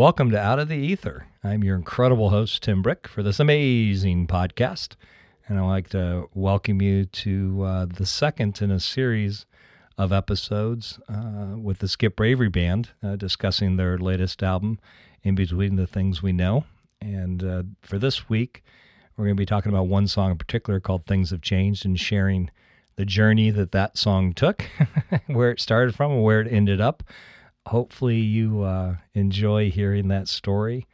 Welcome to Out of the Ether. I'm your incredible host, Tim Brick, for this amazing podcast. And I'd like to welcome you to uh, the second in a series of episodes uh, with the Skip Bravery Band uh, discussing their latest album, In Between the Things We Know. And uh, for this week, we're going to be talking about one song in particular called Things Have Changed and sharing the journey that that song took, where it started from, and where it ended up. Hopefully, you uh, enjoy hearing that story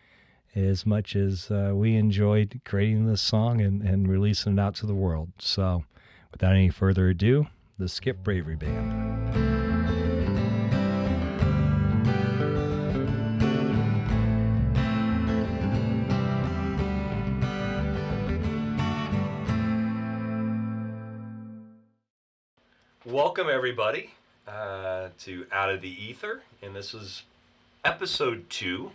as much as uh, we enjoyed creating this song and, and releasing it out to the world. So, without any further ado, the Skip Bravery Band. Welcome, everybody, uh, to Out of the Ether. And this is episode two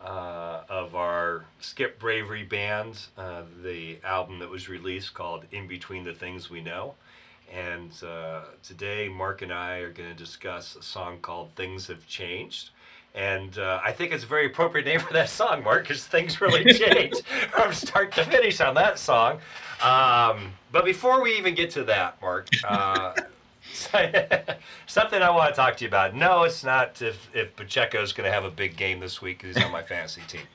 uh, of our Skip Bravery Band, uh, the album that was released called In Between the Things We Know. And uh, today, Mark and I are going to discuss a song called Things Have Changed. And uh, I think it's a very appropriate name for that song, Mark, because things really changed from start to finish on that song. Um, but before we even get to that, Mark, uh, something I want to talk to you about. No, it's not if, if Pacheco's going to have a big game this week because he's on my fantasy team.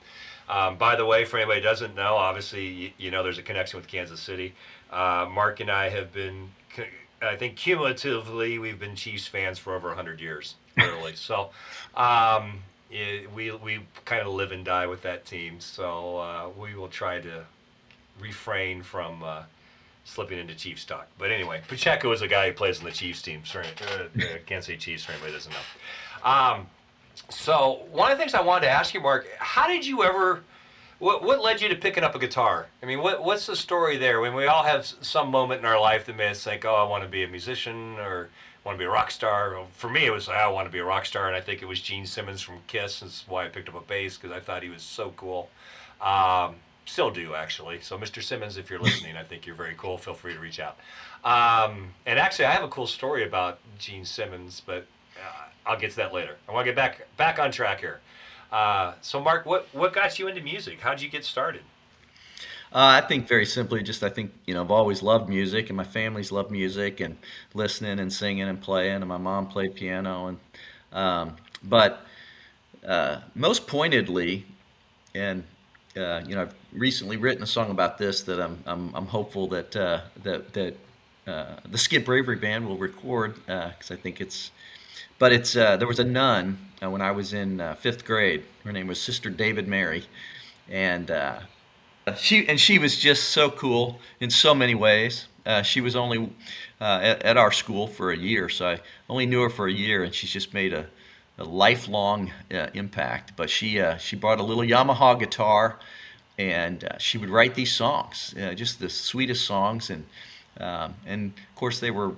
Um, by the way, for anybody who doesn't know, obviously, you, you know there's a connection with Kansas City. Uh, Mark and I have been, I think cumulatively, we've been Chiefs fans for over 100 years, literally. so um, it, we, we kind of live and die with that team. So uh, we will try to refrain from uh, slipping into Chiefs talk. But anyway, Pacheco is a guy who plays on the Chiefs team. Sorry, uh, can't say Chiefs anybody doesn't know. Um, so one of the things I wanted to ask you, Mark, how did you ever? What, what led you to picking up a guitar? I mean, what, what's the story there? When we all have some moment in our life that made us think, "Oh, I want to be a musician," or "Want to be a rock star." For me, it was, "I want to be a rock star," and I think it was Gene Simmons from Kiss. That's why I picked up a bass because I thought he was so cool. Um, still do actually. So, Mr. Simmons, if you're listening, I think you're very cool. Feel free to reach out. Um, and actually, I have a cool story about Gene Simmons, but uh, I'll get to that later. I want to get back back on track here. Uh, so, Mark, what what got you into music? How did you get started? Uh, I think very simply, just I think you know I've always loved music, and my family's loved music and listening and singing and playing, and my mom played piano, and um, but uh, most pointedly, and uh, you know, I've recently written a song about this that I'm I'm, I'm hopeful that uh, that that uh, the Skip Bravery Band will record because uh, I think it's. But it's uh, there was a nun uh, when I was in fifth grade. Her name was Sister David Mary, and she and she was just so cool in so many ways. she was only at, at, our school for a year, so I only knew her for a year, and she's just made a a lifelong uh, impact. But she uh, she brought a little Yamaha guitar, and uh, she would write these songs, uh, just the sweetest songs, and um, and of course they were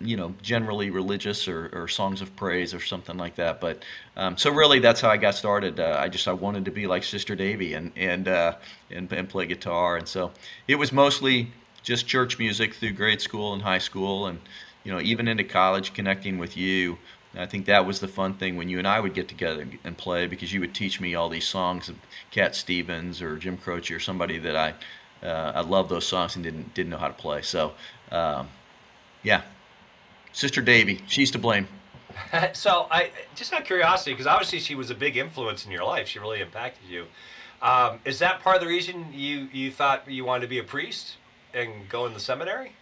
you know generally religious or, or songs of praise or something like that. But um, so really that's how I got started. Uh, I just I wanted to be like Sister Davy and and, uh, and and play guitar, and so it was mostly just church music through grade school and high school and you know even into college connecting with you I think that was the fun thing when you and I would get together and play because you would teach me all these songs of Cat Stevens or Jim Croce or somebody that I uh, I loved those songs and didn't didn't know how to play. So um, yeah, Sister Davy, she's to blame. so I just out of curiosity because obviously she was a big influence in your life. She really impacted you. Um, is that part of the reason you you thought you wanted to be a priest and go in the seminary?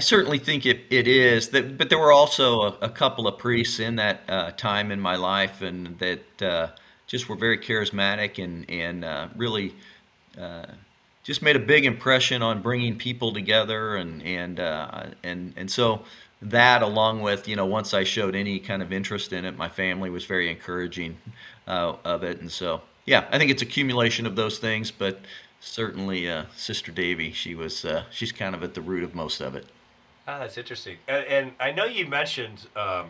I certainly think it, it is. That, but there were also a, a couple of priests in that uh, time in my life, and that uh, just were very charismatic and and uh, really uh, just made a big impression on bringing people together, and and uh, and and so that, along with you know, once I showed any kind of interest in it, my family was very encouraging uh, of it, and so yeah, I think it's accumulation of those things, but certainly Sister Davy, she was she's kind of at the root of most of it. Ah, that's interesting. And, and I know you mentioned um,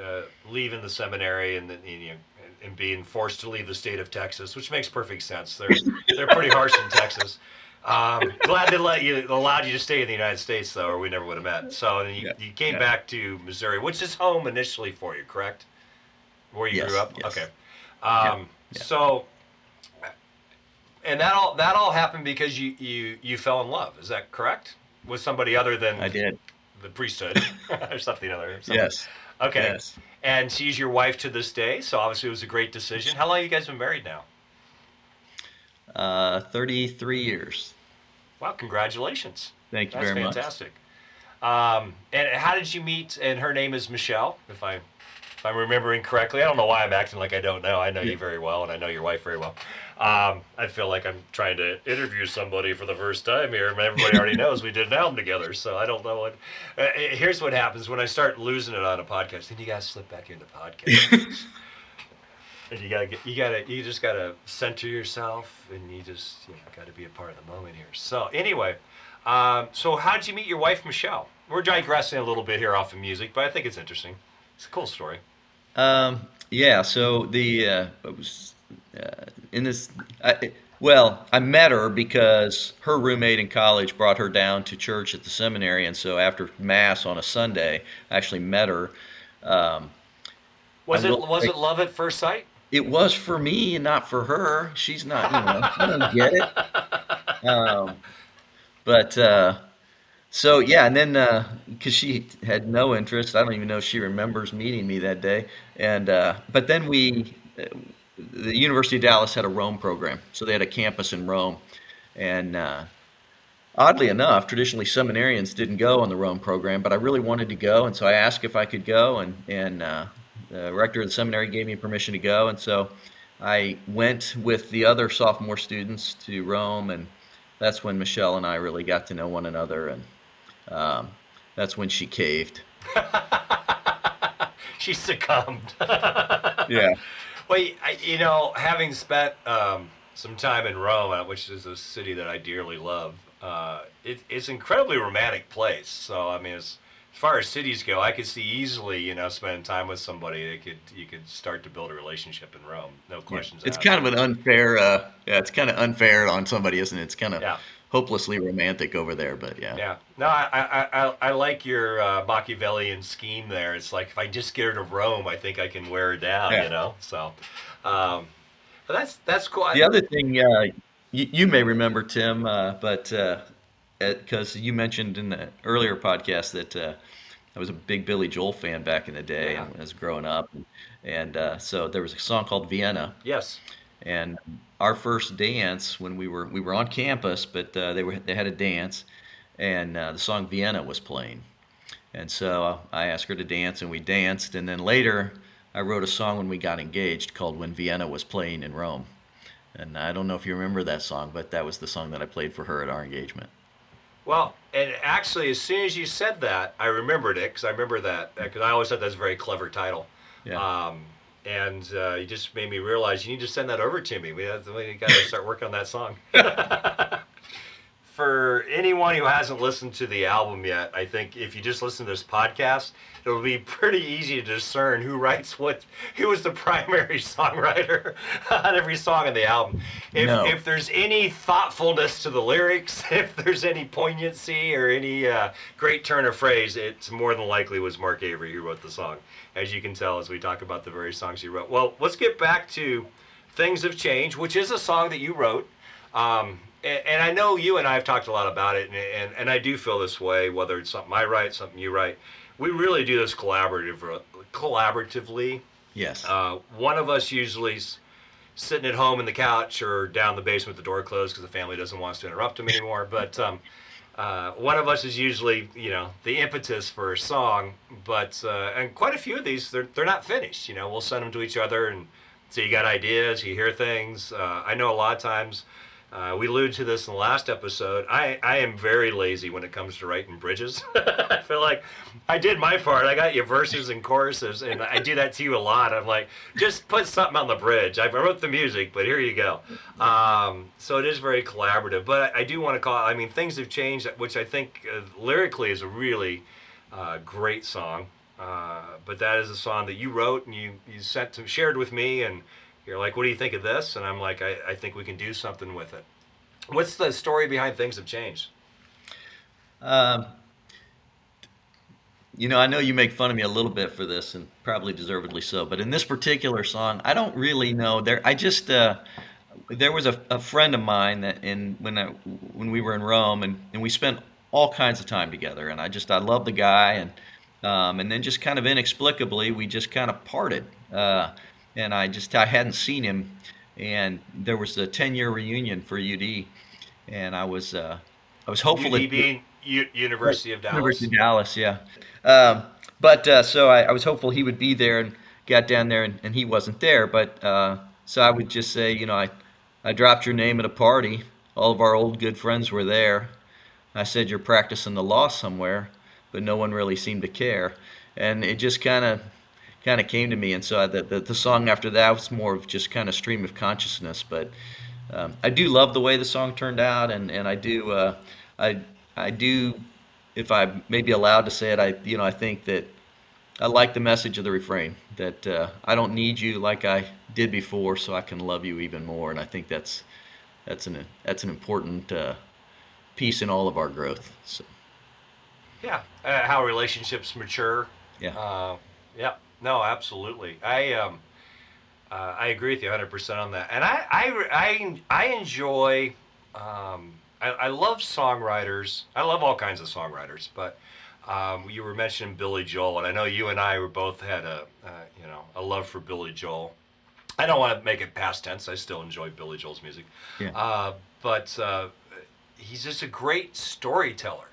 uh, leaving the seminary and, the, you know, and being forced to leave the state of Texas, which makes perfect sense. They're they're pretty harsh in Texas. Um, glad they let you allowed you to stay in the United States though, or we never would have met. So you, yeah. you came yeah. back to Missouri, which is home initially for you, correct? Where you yes, grew up. Yes. Okay. Um, Yeah. So, and that all that all happened because you you you fell in love. Is that correct? With somebody other than I did. the priesthood or something other? something- Yes. Okay. Yes. And she's your wife to this day, so obviously it was a great decision. How long have you guys been married now? Uh, 33 years. Wow, congratulations. Thank you That's very fantastic. Um, and how did you meet? And her name is Michelle, if I if I'm remembering correctly. I don't know why I'm acting like I don't know. I know you very well, and I know your wife very well. Um, I feel like I'm trying to interview somebody for the first time here, and everybody already knows we did an album together. So I don't know what. Uh, here's what happens when I start losing it on a podcast. Then you guys slip back into podcast. And you gotta get, you gotta, you just gotta center yourself, and you just, you know, gotta be a part of the moment here. So anyway, um, so how did you meet your wife, Michelle? We're digressing a little bit here off of music, but I think it's interesting. It's a cool story. Um, yeah, so the uh, it was uh, in this. I, well, I met her because her roommate in college brought her down to church at the seminary, and so after mass on a Sunday, I actually met her. Um, Was it was it love at first sight? it was for me and not for her. She's not, you know, I don't get it. Um, but uh, so yeah, and then because she had no interest, I don't even know if she remembers meeting me that day. And uh, but then we, uh, the University of Dallas had a Rome program, so they had a campus in Rome, and. Uh, Oddly enough, traditionally seminarians didn't go on the Rome program, but I really wanted to go, and so I asked if I could go, and and uh, the rector of the seminary gave me permission to go, and so I went with the other sophomore students to Rome, and that's when Michelle and I really got to know one another, and um, that's when she caved. She succumbed. Yeah. Well, I- you know, having spent um, some time in Rome, uh, which is a city that I dearly love, uh, it, it's an incredibly romantic place. So, I mean, as, as far as cities go, I could see easily, you know, spending time with somebody that could you could start to build a relationship in Rome. No questions. It's asked. kind of an unfair. Uh, yeah, it's kind of unfair on somebody, isn't it? It's kind of Yeah. Hopelessly romantic over there, but yeah. Yeah. No, I, I, I, I like your uh, Machiavellian scheme there. It's like if I just get her to Rome, I think I can wear her down. Yeah. You know. So, um, but that's that's cool. The other thing uh, you, you may remember, Tim, uh, but because you mentioned in the earlier podcast that uh, I was a big Billy Joel fan back in the day Yeah. was growing up, and uh, so there was a song called Vienna, yes. and our first dance when we were we were on campus, but uh, they were they had a dance, and uh, the song Vienna was playing, and so I asked her to dance, and we danced, and then later I wrote a song when we got engaged called "When Vienna Was Playing in Rome," and I don't know if you remember that song, but that was the song that I played for her at our engagement. Well, and actually, as soon as you said that, I remembered it because I remember that because I always thought that's a very clever title. Yeah. Um, and uh, you just made me realize you need to send that over to me. We have we got to start working on that song. For anyone who hasn't listened to the album yet, I think if you just listen to this podcast, it'll be pretty easy to discern who writes what, who is the primary songwriter on every song in the album. If, No. if there's any thoughtfulness to the lyrics, if there's any poignancy or any uh, great turn of phrase, it's more than likely was Mark Avery who wrote the song. As you can tell as we talk about the various songs he wrote. Well, let's get back to Things Have Changed, which is a song that you wrote. Um, and, and I know you and I have talked a lot about it, and, and, and I do feel this way, whether it's something I write, something you write. We really do this collaborative, collaboratively. Yes. Uh, one of us usually s- sitting at home in the couch or down the basement with the door closed because the family doesn't want us to interrupt them anymore. But um, uh, one of us is usually, you know, the impetus for a song. But uh, and quite a few of these, they're they're not finished. You know, we'll send them to each other, and so you got ideas, you hear things. Uh, I know a lot of times. Uh, we alluded to this in the last episode. I, I am very lazy when it comes to writing bridges. I feel like I did my part. I got you verses and choruses, and I do that to you a lot. I'm like, just put something on the bridge. I wrote the music, but here you go. Um, so it is very collaborative. But I, I do want to call. I mean, things have changed, which I think uh, lyrically is a really uh, great song. Uh, but that is a song that you wrote and you, you sent to shared with me, and you're like, "What do you think of this?" And I'm like, "I, I think we can do something with it." What's the story behind things have changed? Um, you know, I know you make fun of me a little bit for this, and probably deservedly so. But in this particular song, I don't really know. There, I just uh, there was a, a friend of mine that in when I, when we were in Rome, and, and we spent all kinds of time together, and I just I love the guy, and um, and then just kind of inexplicably we just kind of parted, uh, and I just I hadn't seen him, and there was a ten year reunion for UD, and I was uh, I was hopeful UD being U- University of Dallas. University of Dallas, yeah. Um, but uh, so I, I, was hopeful he would be there and got down there, and, and he wasn't there. But uh, so I would just say, you know, I, I dropped your name at a party. All of our old good friends were there. I said, You're practicing the law somewhere, but no one really seemed to care. And it just kind of kind of came to me. And so I, the, the, the, song after that was more of just kind of stream of consciousness. But um, I do love the way the song turned out, and, and I do. Uh, I I do, if I may be allowed to say it, I you know I think that I like the message of the refrain that uh, I don't need you like I did before, so I can love you even more, and I think that's that's an that's an important uh, piece in all of our growth. So. Yeah, uh, how relationships mature. Yeah. Uh, yeah. No, absolutely. I um, uh, I agree with you 100 percent on that, and I I I, I enjoy um, I, I love songwriters. I love all kinds of songwriters, but um, you were mentioning Billy Joel, and I know you and I were both had a uh, you know a love for Billy Joel. I don't want to make it past tense. I still enjoy Billy Joel's music, yeah. uh, but uh, he's just a great storyteller.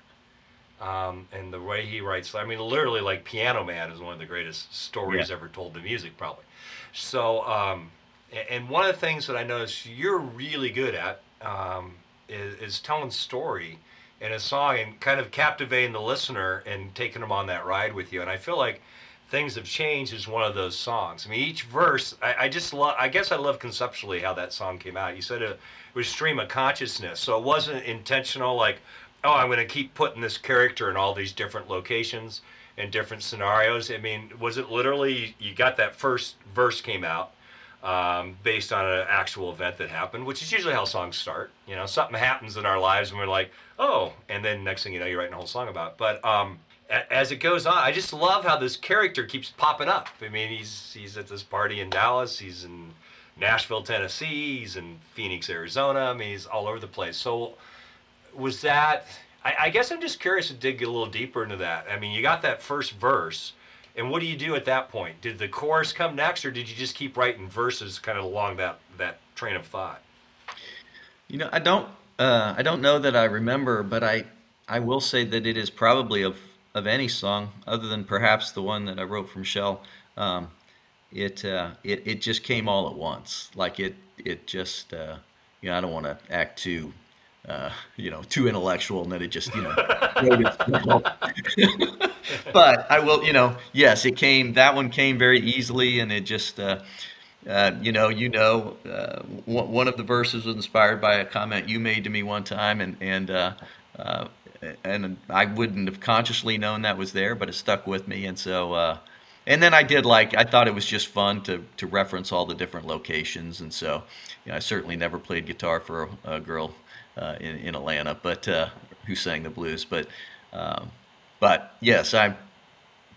Um, and the way he writes, I mean, literally, like Piano Man is one of the greatest stories yeah. ever told to music, probably. So, um, and one of the things that I notice you're really good at um, is, is telling story in a song and kind of captivating the listener and taking them on that ride with you. And I feel like things have changed is one of those songs. I mean, each verse, I, I just love. I guess I love conceptually how that song came out. You said it was stream of consciousness, so it wasn't intentional. Like, oh, I'm going to keep putting this character in all these different locations and different scenarios. I mean, was it literally you got that first verse came out? um, based on an actual event that happened, which is usually how songs start. You know, something happens in our lives and we're like, oh, and then next thing you know, you're writing a whole song about. It. But um, a- as it goes on, I just love how this character keeps popping up. I mean, he's he's at this party in Dallas, he's in Nashville, Tennessee, he's in Phoenix, Arizona. I mean, he's all over the place. So was that? I, I guess I'm just curious to dig a little deeper into that. I mean, you got that first verse and what do you do at that point? Did the chorus come next, or did you just keep writing verses kind of along that that train of thought? You know, I don't uh, I don't know that I remember, but I I will say that it is probably of of any song other than perhaps the one that I wrote from Shell. Um, it uh, it it just came all at once. Like it it just uh, you know I don't want to act too uh, you know, too intellectual and that it just, you know, but I will, you know, yes, it came, that one came very easily and it just, uh, uh, you know, you know, uh, one of the verses was inspired by a comment you made to me one time, and and uh, uh, and I wouldn't have consciously known that was there, but it stuck with me, and so uh, and then I did like I thought it was just fun to to reference all the different locations, and so you know, I certainly never played guitar for a, a girl in, in Atlanta, but uh, who sang the blues. But um, but yes, I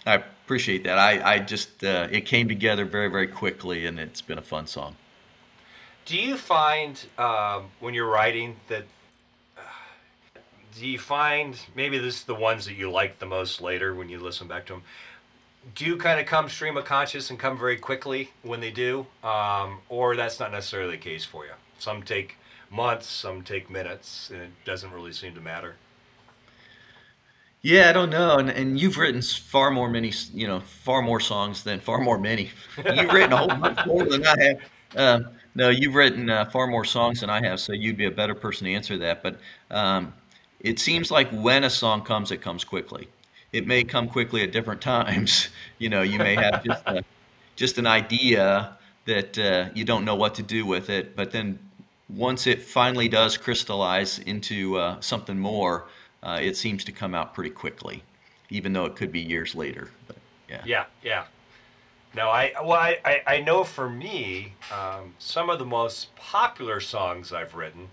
I appreciate that. I I just uh, it came together very very quickly, and it's been a fun song. Do you find um, when you're writing that? Do you find maybe this is the ones that you like the most later when you listen back to them? do you kind of come stream of conscious and come very quickly when they do, um, or that's not necessarily the case for you? Some take months, some take minutes, and it doesn't really seem to matter. Yeah, I don't know, and and you've written far more many, you know, far more songs than far more many. You've written a whole bunch more than I have. Um, no, you've written uh, far more songs than I have, so you'd be a better person to answer that. But um, it seems like when a song comes, it comes quickly. It may come quickly at different times. You know, you may have just a, just an idea that uh, you don't know what to do with it, but then once it finally does crystallize into uh, something more, uh, it seems to come out pretty quickly, even though it could be years later. But yeah. Yeah, yeah. No, I well, I, I, know for me, um, some of the most popular songs I've written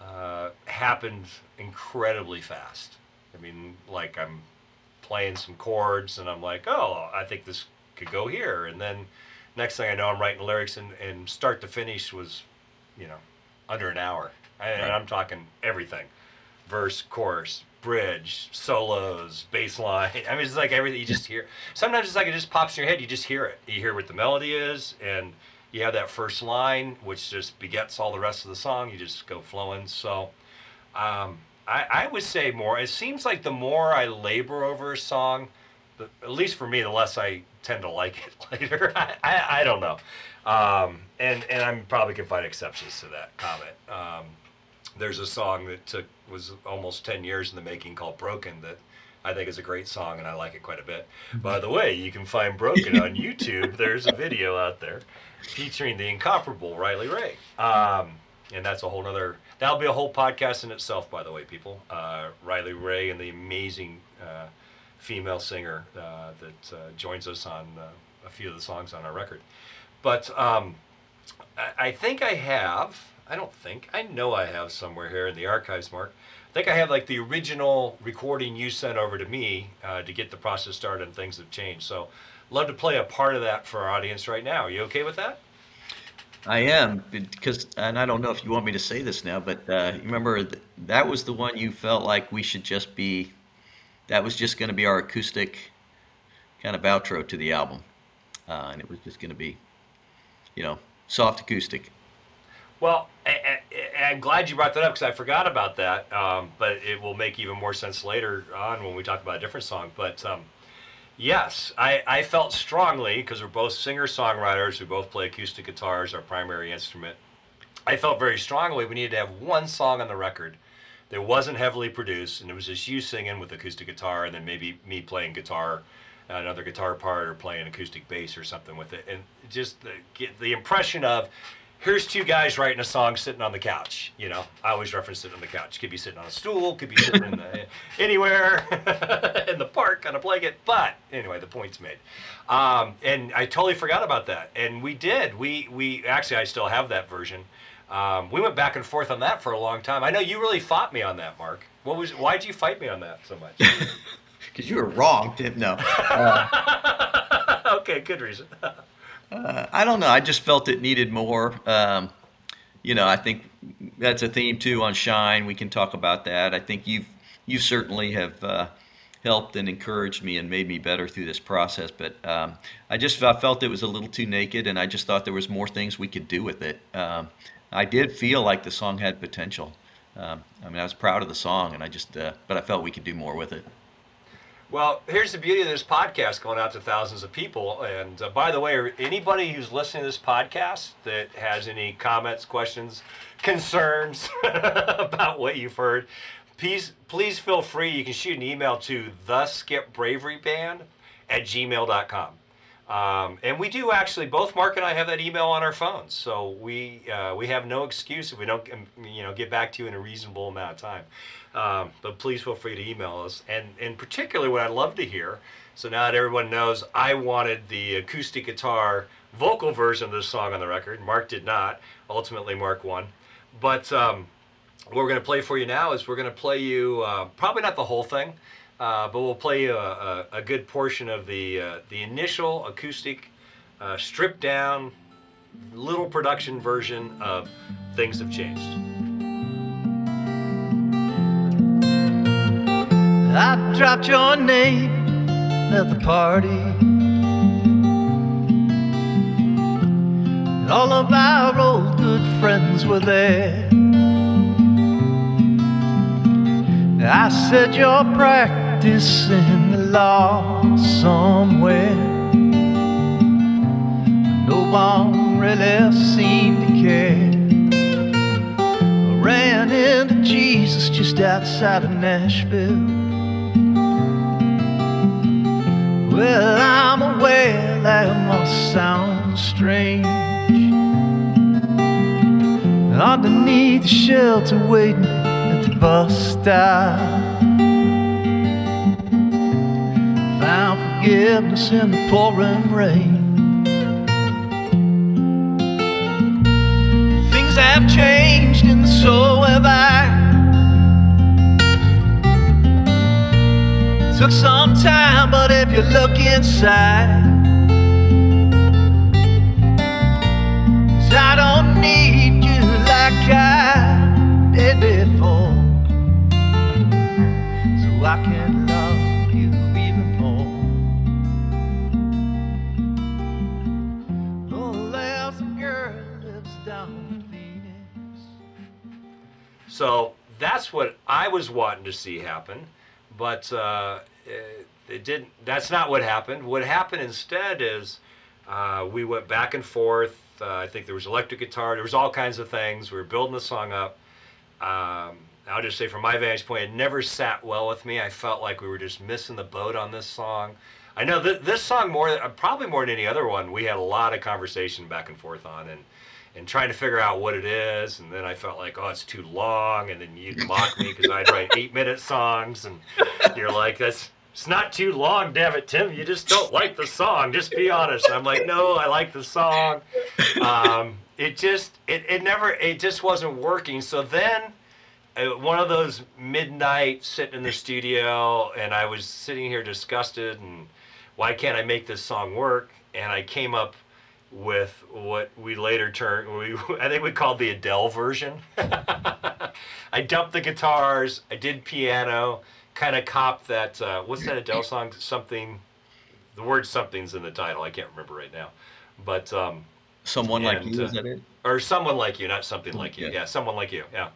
uh, happened incredibly fast. I mean, like I'm playing some chords, and I'm like, oh, I think this could go here. And then next thing I know, I'm writing lyrics, and, and start to finish was, you know, under an hour. And Right. I'm talking everything verse, chorus, bridge, solos, bass line. I mean, it's like everything you just hear. Sometimes it's like it just pops in your head. You just hear it. You hear what the melody is, and you have that first line, which just begets all the rest of the song. You just go flowing. So, um, I, I would say more. It seems like the more I labor over a song, the, at least for me, the less I tend to like it later. I, I, I don't know. Um, and and I'm probably can find exceptions to that comment. Um, there's a song that took was almost 10 years in the making called Broken that I think is a great song and I like it quite a bit. By the way, you can find Broken on YouTube. There's a video out there featuring the incomparable Riley Ray. Um, and that's a whole other, that'll be a whole podcast in itself, by the way, people. Uh, Riley Ray and the amazing uh, female singer uh, that uh, joins us on uh, a few of the songs on our record. But um, I, think I have. I don't think. I know I have somewhere here in the archives, Mark. I think I have like the original recording you sent over to me uh, to get the process started, and things have changed. So, love to play a part of that for our audience right now. Are you okay with that? I am because, and I don't know if you want me to say this now, but uh, remember th- that was the one you felt like we should just be. That was just going to be our acoustic kind of outro to the album, uh, and it was just going to be, you know, soft acoustic. Well, I, I'm glad you brought that up because I forgot about that. Um, but it will make even more sense later on when we talk about a different song. But um, yes, I, I felt strongly because we're both singer songwriters. We both play acoustic guitar as our primary instrument. I felt very strongly we needed to have one song on the record that wasn't heavily produced, and it was just you singing with acoustic guitar, and then maybe me playing guitar, another guitar part, or playing acoustic bass or something with it, and just the, get the impression of here's two guys writing a song sitting on the couch. You know, I always reference sitting on the couch. Could be sitting on a stool, could be sitting in the anywhere in the park on a blanket. But anyway, the point's made. Um, and I totally forgot about that. And we did. We we actually I still have that version. Um, we went back and forth on that for a long time. I know you really fought me on that, Mark. What was? Why did you fight me on that so much? Because you were wrong, Tim. No. okay, good reason. Uh, I don't know. I just felt it needed more. Um, you know, I think that's a theme too on Shine. We can talk about that. I think you've you certainly have uh, helped and encouraged me and made me better through this process. But um, I just I felt it was a little too naked, and I just thought there was more things we could do with it. Um, I did feel like the song had potential. Um, I mean, I was proud of the song, and I just uh, but I felt we could do more with it. Well, here's the beauty of this podcast going out to thousands of people. And uh, by the way, anybody who's listening to this podcast that has any comments, questions, concerns about what you've heard, please please feel free. You can shoot an email to the Skip Bravery Band at gmail.com. Um, and we do actually, both Mark and I have that email on our phones, so we uh, we have no excuse if we don't, um, you know, get back to you in a reasonable amount of time. Um, but please feel free to email us, and in particular, what I'd love to hear. So now that everyone knows, I wanted the acoustic guitar vocal version of this song on the record. Mark did not. Ultimately, Mark won. But um, what we're going to play for you now is we're going to play you uh, probably not the whole thing, uh, but we'll play you a, a, a good portion of the uh, the initial acoustic, uh, stripped down, little production version of "Things Have Changed." I dropped your name at the party. And all of our old good friends were there. I said you're practicing the law somewhere. No one really seemed to care. I ran into Jesus just outside of Nashville. Well, I'm aware that must sound strange. Underneath the shelter, waiting bus stop. Found forgiveness in the pouring rain. Things have changed, and so have I. Took some time, but if you look inside, So that's what I was wanting to see happen, but uh, it, it didn't. That's not what happened. What happened instead is uh, we went back and forth. Uh, I think there was electric guitar. There was all kinds of things. We were building the song up. Um, I'll just say, from my vantage point, it never sat well with me. I felt like we were just missing the boat on this song. I know that this song more, probably more than any other one, we had a lot of conversation back and forth on, and and trying to figure out what it is. And then I felt like, oh, it's too long. And then you'd mock me because I'd write eight minute songs, and you're like, that's it's not too long, damn it, Tim. You just don't like the song. Just be honest. And I'm like, no, I like the song. Um, it just, it, it never, it just wasn't working. So then, uh, one of those midnight sitting in the studio, and I was sitting here disgusted, and why can't I make this song work? And I came up with what we later turned, we, I think we called the Adele version. I dumped the guitars, I did piano, kind of copped that, uh, what's that Adele song? Something, the word something's in the title, I can't remember right now. But, um, Someone like you, uh, is that it? or someone like you, not something like you. Yeah. Yeah, someone like you. Yeah.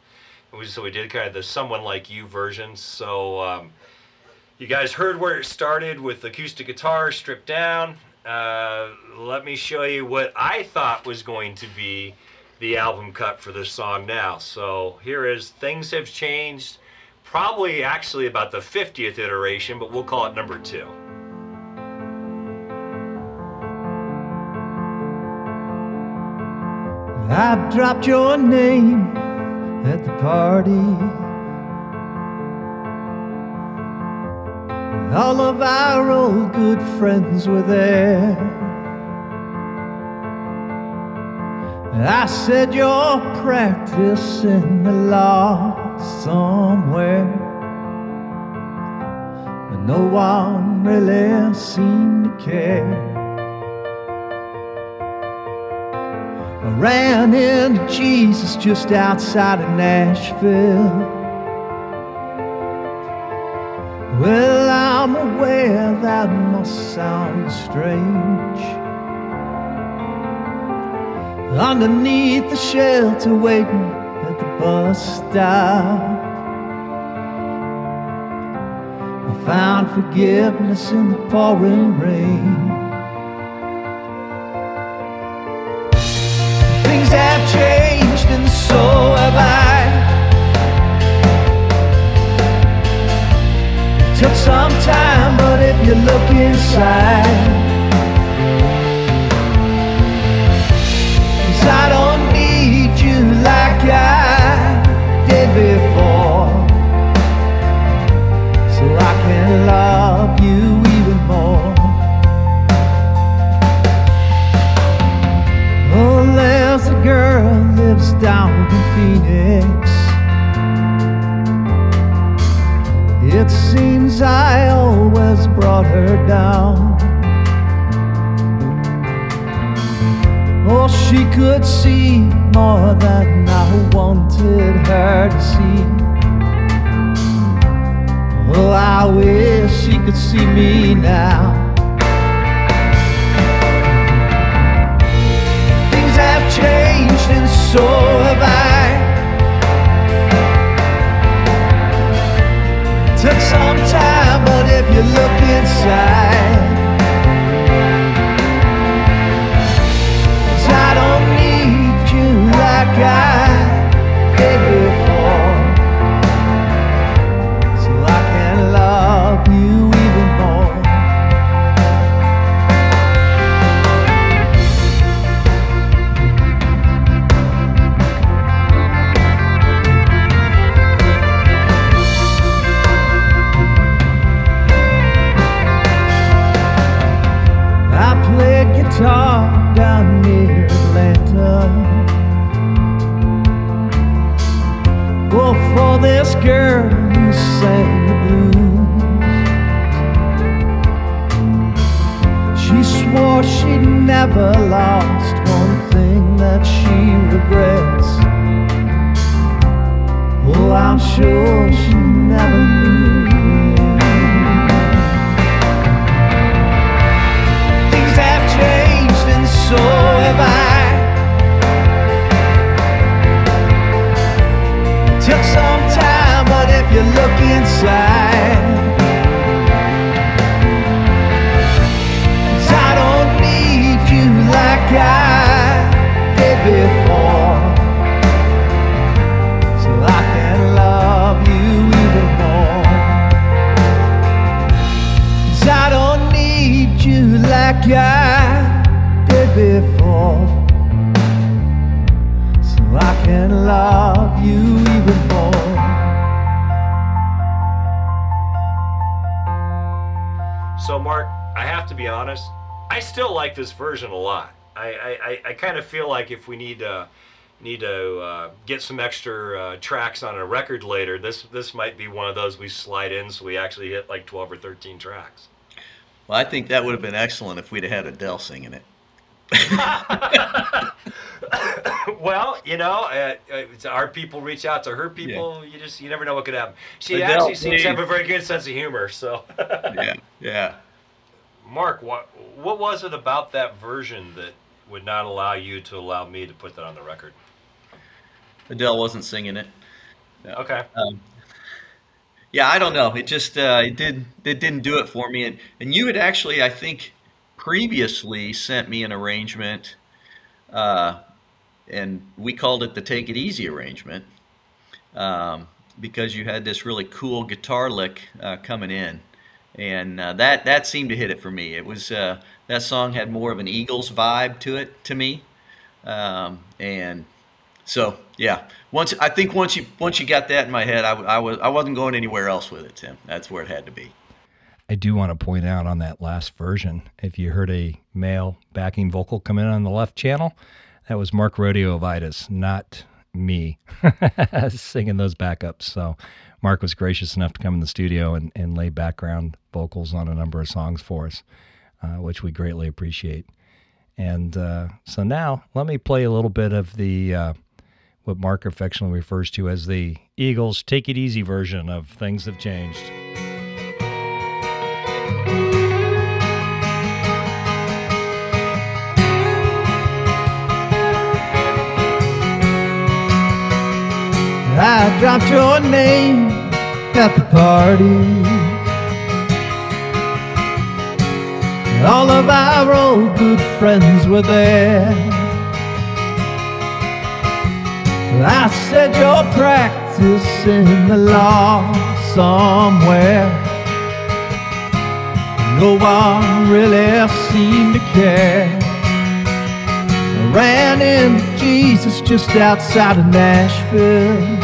We, so we did kind of the someone like you version. So um, you guys heard where it started with acoustic guitar stripped down. Uh, let me show you what I thought was going to be the album cut for this song now. So here is Things Have Changed. Probably actually about the 50th iteration, but we'll call it number two. I dropped your name at the party. All of our old good friends were there. I said you're practicing the law somewhere. But no one really seemed to care. I ran into Jesus just outside of Nashville. Well, I'm aware that must sound strange. Underneath the shelter, waiting at the bus stop, I found forgiveness in the pouring rain. Things have changed some time, but if you look inside, her down. Oh, she could see more than I wanted her to see. Oh, I wish she could see me now. Things have changed and so have I. Took some time, but if you honest. I still like this version a lot. I, I, I, kind of feel like if we need to need to uh, get some extra uh, tracks on a record later, this this might be one of those we slide in, so we actually hit like twelve or thirteen tracks. Well, I think that would have been excellent if we'd had Adele singing it. well, you know, uh, uh, our people reach out to her people. You just you never know what could happen. She Adele, actually seems to have a very good sense of humor. So, Yeah, yeah. Mark, what what was it about that version that would not allow you to allow me to put that on the record? Adele wasn't singing it. Okay. Um, yeah, I don't know. It just uh, it did it didn't do it for me. And and you had actually, I think, previously sent me an arrangement, uh, and we called it the "Take It Easy" arrangement, um, because you had this really cool guitar lick uh, coming in, and uh, that that seemed to hit it for me. It was uh, that song had more of an Eagles vibe to it to me, um, and so yeah, once I think once you once you got that in my head, I, I was I wasn't going anywhere else with it, Tim. That's where it had to be. I do want to point out on that last version, if you heard a male backing vocal come in on the left channel, that was Mark Rodeo Vitus, not me singing those backups. So Mark was gracious enough to come in the studio and, and lay background vocals on a number of songs for us, uh, which we greatly appreciate. And uh, so now let me play a little bit of the uh, what Mark affectionately refers to as the Eagles Take It Easy version of Things Have Changed. I dropped your name at the party. All of our old good friends were there. I said you're practicing the law somewhere. No one really seemed to care. I ran into Jesus just outside of Nashville.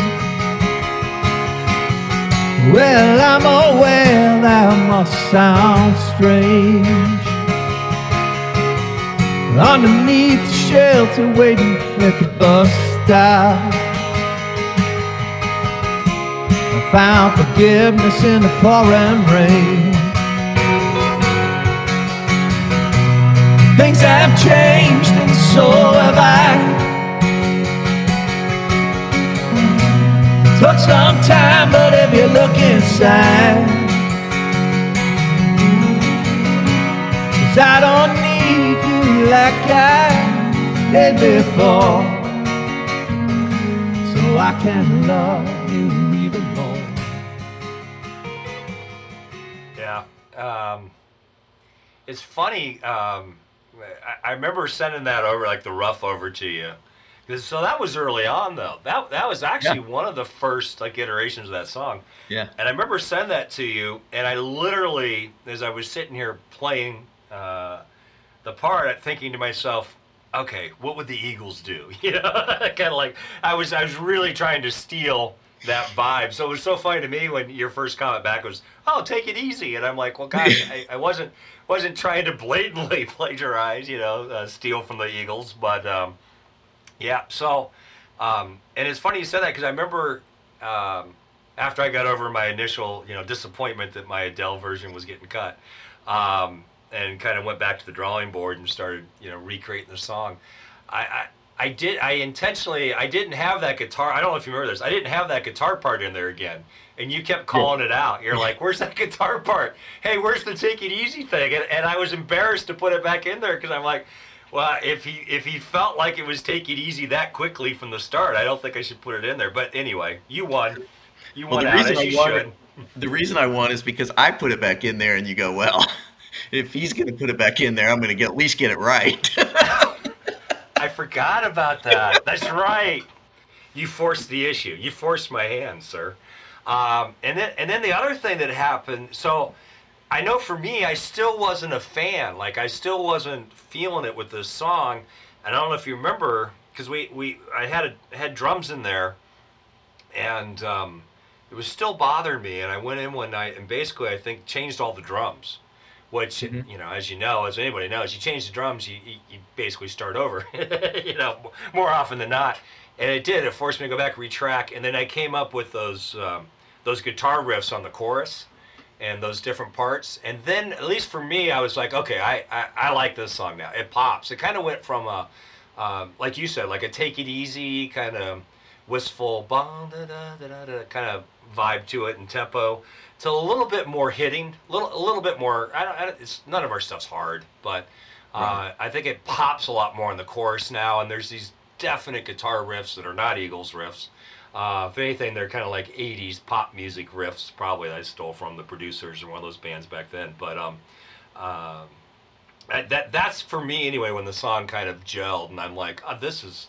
Well, I'm aware that must sound strange. Underneath the shelter, waiting at the bus stop. I found forgiveness in the pouring rain. Things have changed, and so have I. Took some time, but if you look inside, 'cause I don't need you like I did before, so I can love you even more. Yeah. Um, it's funny. Um, I remember sending that over, like the rough over to you. So that was early on, though. That that was actually Yeah. one of the first like iterations of that song. Yeah. And I remember sending that to you, and I literally, as I was sitting here playing uh, the part, thinking to myself, okay, what would the Eagles do? You know, kind of like I was, I was really trying to steal that vibe. So it was so funny to me when your first comment back was, "Oh, take it easy," and I'm like, "Well, gosh, I, I wasn't wasn't trying to blatantly plagiarize, you know, uh, steal from the Eagles, but um, yeah." So, um, and it's funny you said that because I remember um, after I got over my initial, you know, disappointment that my Adele version was getting cut. Um, and kind of went back to the drawing board and started you know recreating the song. I, I I did. I intentionally. I didn't have that guitar. I don't know if you remember this. I didn't have that guitar part in there again, and you kept calling yeah. it out. You're like, "Where's that guitar part? Hey, where's the take it easy thing?" And, and I was embarrassed to put it back in there because I'm like, "Well, if he if he felt like it was take it easy that quickly from the start, I don't think I should put it in there." But anyway, you won. You won well, the reason I won, should. The reason I won is because I put it back in there, and you go, "Well." If he's going to put it back in there, I'm going to at least get it right. I forgot about that. That's right. You forced the issue. You forced my hand, sir. Um, and then and then the other thing that happened. So I know for me, I still wasn't a fan. Like I still wasn't feeling it with this song. And I don't know if you remember because we, we I had a, had drums in there, and um, it was still bothering me. And I went in one night and basically I think changed all the drums which mm-hmm. you know, as you know, as anybody knows, you change the drums, you, you, you basically start over, you know, more often than not. And it did. It forced me to go back, retrack, and then I came up with those um, those guitar riffs on the chorus and those different parts. And then, at least for me, I was like, okay, I I, I like this song now. It pops. It kind of went from a um, like you said, like a take it easy kind of wistful kind of vibe to it and tempo to a little bit more hitting, little a little bit more. I don't, I don't it's none of our stuff's hard, but uh, right. I think it pops a lot more in the chorus now, and there's these definite guitar riffs that are not Eagles riffs. Uh, if anything, they're kind of like '80s pop music riffs, probably that I stole from the producers or one of those bands back then. But um, uh, that that's for me anyway. When the song kind of gelled, and I'm like, oh, this is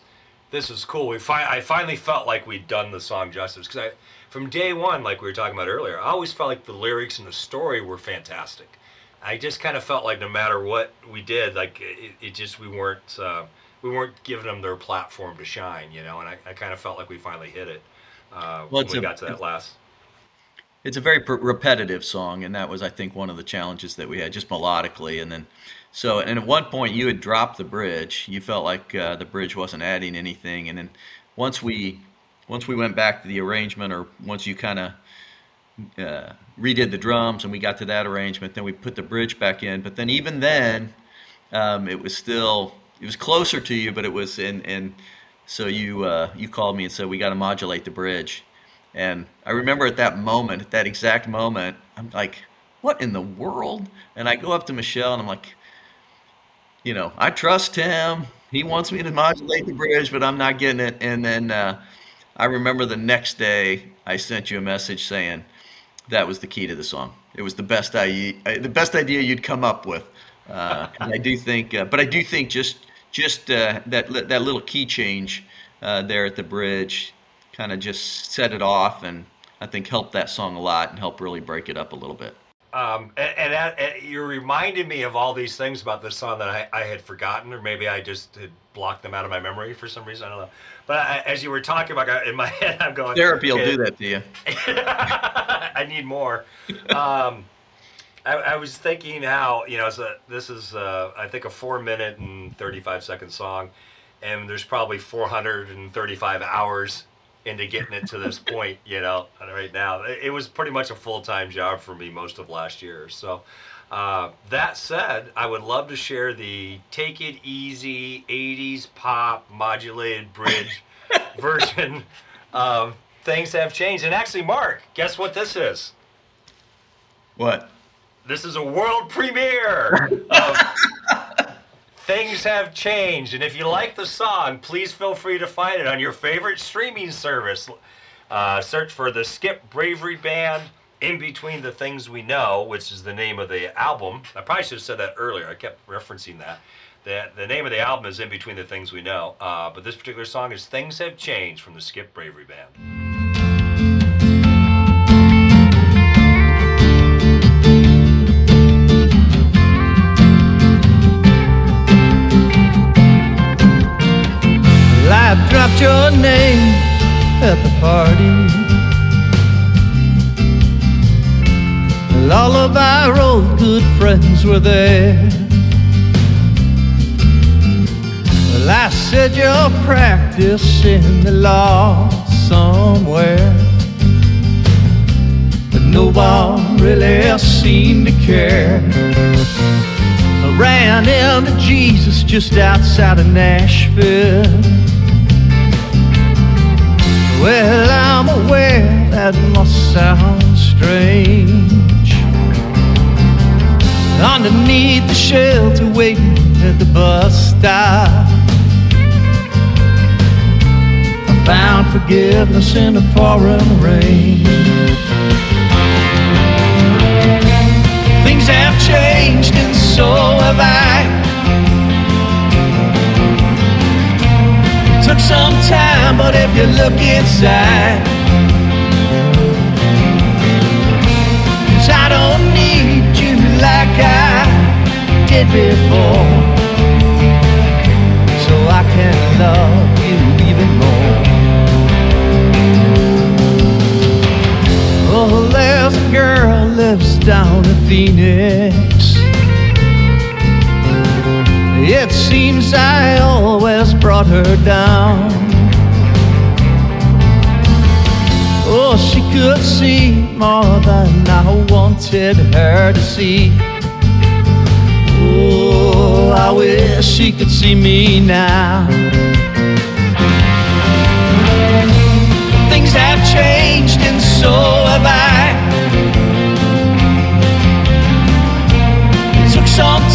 this is cool. We fi- I finally felt like we'd done the song justice because I from day one, like we were talking about earlier, I always felt like the lyrics and the story were fantastic. I just kind of felt like no matter what we did, like it, it just we weren't uh, we weren't giving them their platform to shine, you know. And I, I kind of felt like we finally hit it uh, well, when we a, got to that last. It's a very pr- repetitive song, and that was, I think, one of the challenges that we had, just melodically. And then, so, and at one point, you had dropped the bridge. You felt like uh, the bridge wasn't adding anything, and then once we once we went back to the arrangement, or once you kind of uh, redid the drums and we got to that arrangement, then we put the bridge back in. But then even then, um, it was still it was closer to you, but it was in and so you uh, you called me and said we got to modulate the bridge, and I remember at that moment, at that exact moment, I'm like, what in the world? And I go up to Michelle and I'm like, you know, I trust him. He wants me to modulate the bridge, but I'm not getting it. And then uh, I remember the next day I sent you a message saying that was the key to the song. It was the best idea, the best idea you'd come up with. Uh, and I do think, uh, but I do think just just uh, that that little key change uh, there at the bridge kind of just set it off, and I think helped that song a lot and helped really break it up a little bit. Um, and, and, and, you reminded me of all these things about this song that I, I had forgotten, or maybe I just had blocked them out of my memory for some reason. I don't know. But I, as you were talking about, in my head, I'm going. Therapy will do that to you. I need more. Um, I, I, was thinking how you know a, this is uh, I think a four minute and 35 second song, and there's probably 435 hours into getting it to this point, you know, right now. It was pretty much a full time job for me most of last year. So, uh, that said, I would love to share the Take It Easy 80s pop modulated bridge version of Things Have Changed. And actually, Mark, guess what this is? What? This is a world premiere of Things have changed, and if you like the song, please feel free to find it on your favorite streaming service. Uh, search for the Skip Bravery Band in Between the Things We Know, which is the name of the album. I probably should have said that earlier. I kept referencing that. The, the name of the album is In Between the Things We Know, uh, but this particular song is Things Have Changed from the Skip Bravery Band. Your name at the party. all of our old good friends were there. Well, I said you're practicing the law somewhere. But no one really seemed to care. I ran into Jesus just outside of Nashville. Well, I'm aware that must sound strange. Underneath the shelter, waiting at the bus stop. I found forgiveness in the pouring rain. Things have changed, and so have I. Took some time, but if you look inside, Cause I don't need you like I did before. So I can love you even more. Oh, there's girl lives down in Phoenix. It seems I always brought her down. Oh, she could see more than I wanted her to see. Oh, I wish she could see me now. Things have changed, and so have I.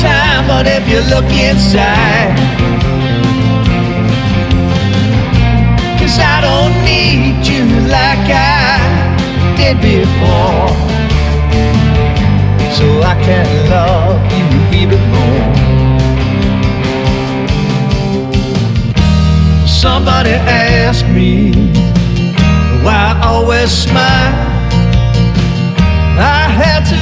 time, but if you look inside, cause I don't need you like I did before. So I can love you even more. Somebody asked me why I always smile. I had to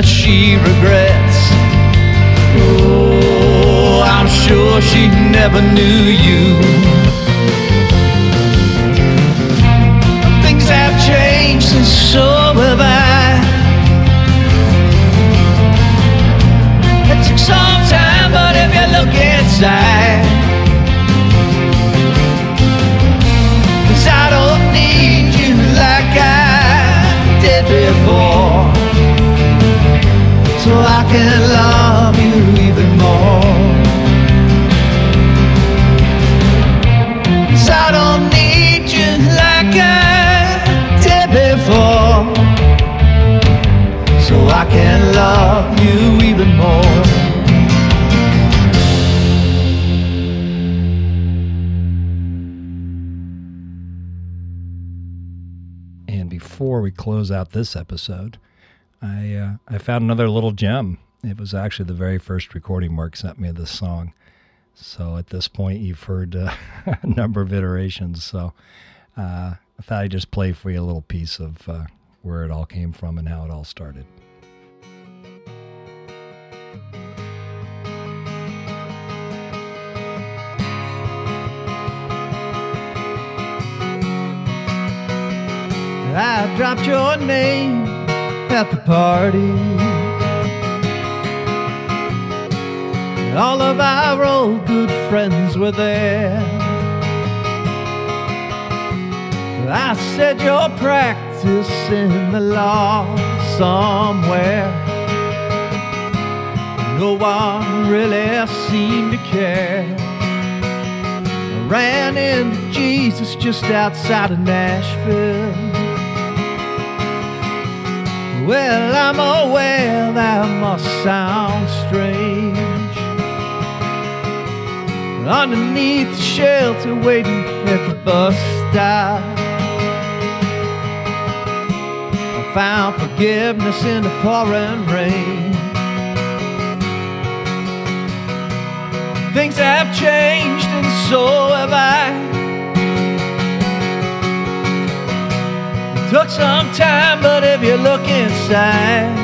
that she regrets. Oh, I'm sure she never knew you. Before we close out this episode, I uh, I found another little gem. It was actually the very first recording Mark sent me of this song. So at this point, you've heard uh, a number of iterations. So uh, I thought I'd just play for you a little piece of uh, where it all came from and how it all started. I dropped your name at the party. All of our old good friends were there. I said you're practicing the law somewhere. No one really seemed to care. I ran into Jesus just outside of Nashville. Well, I'm aware that must sound strange. underneath the shelter waiting at the bus stop. I found forgiveness in the pouring rain. Things have changed and so have I. took some time, but if you look inside,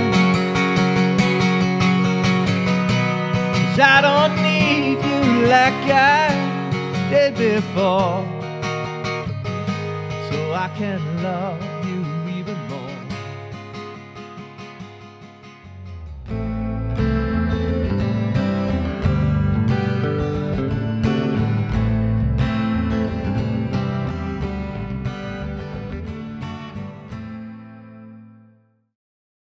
'cause I don't need you like I did before, so I can love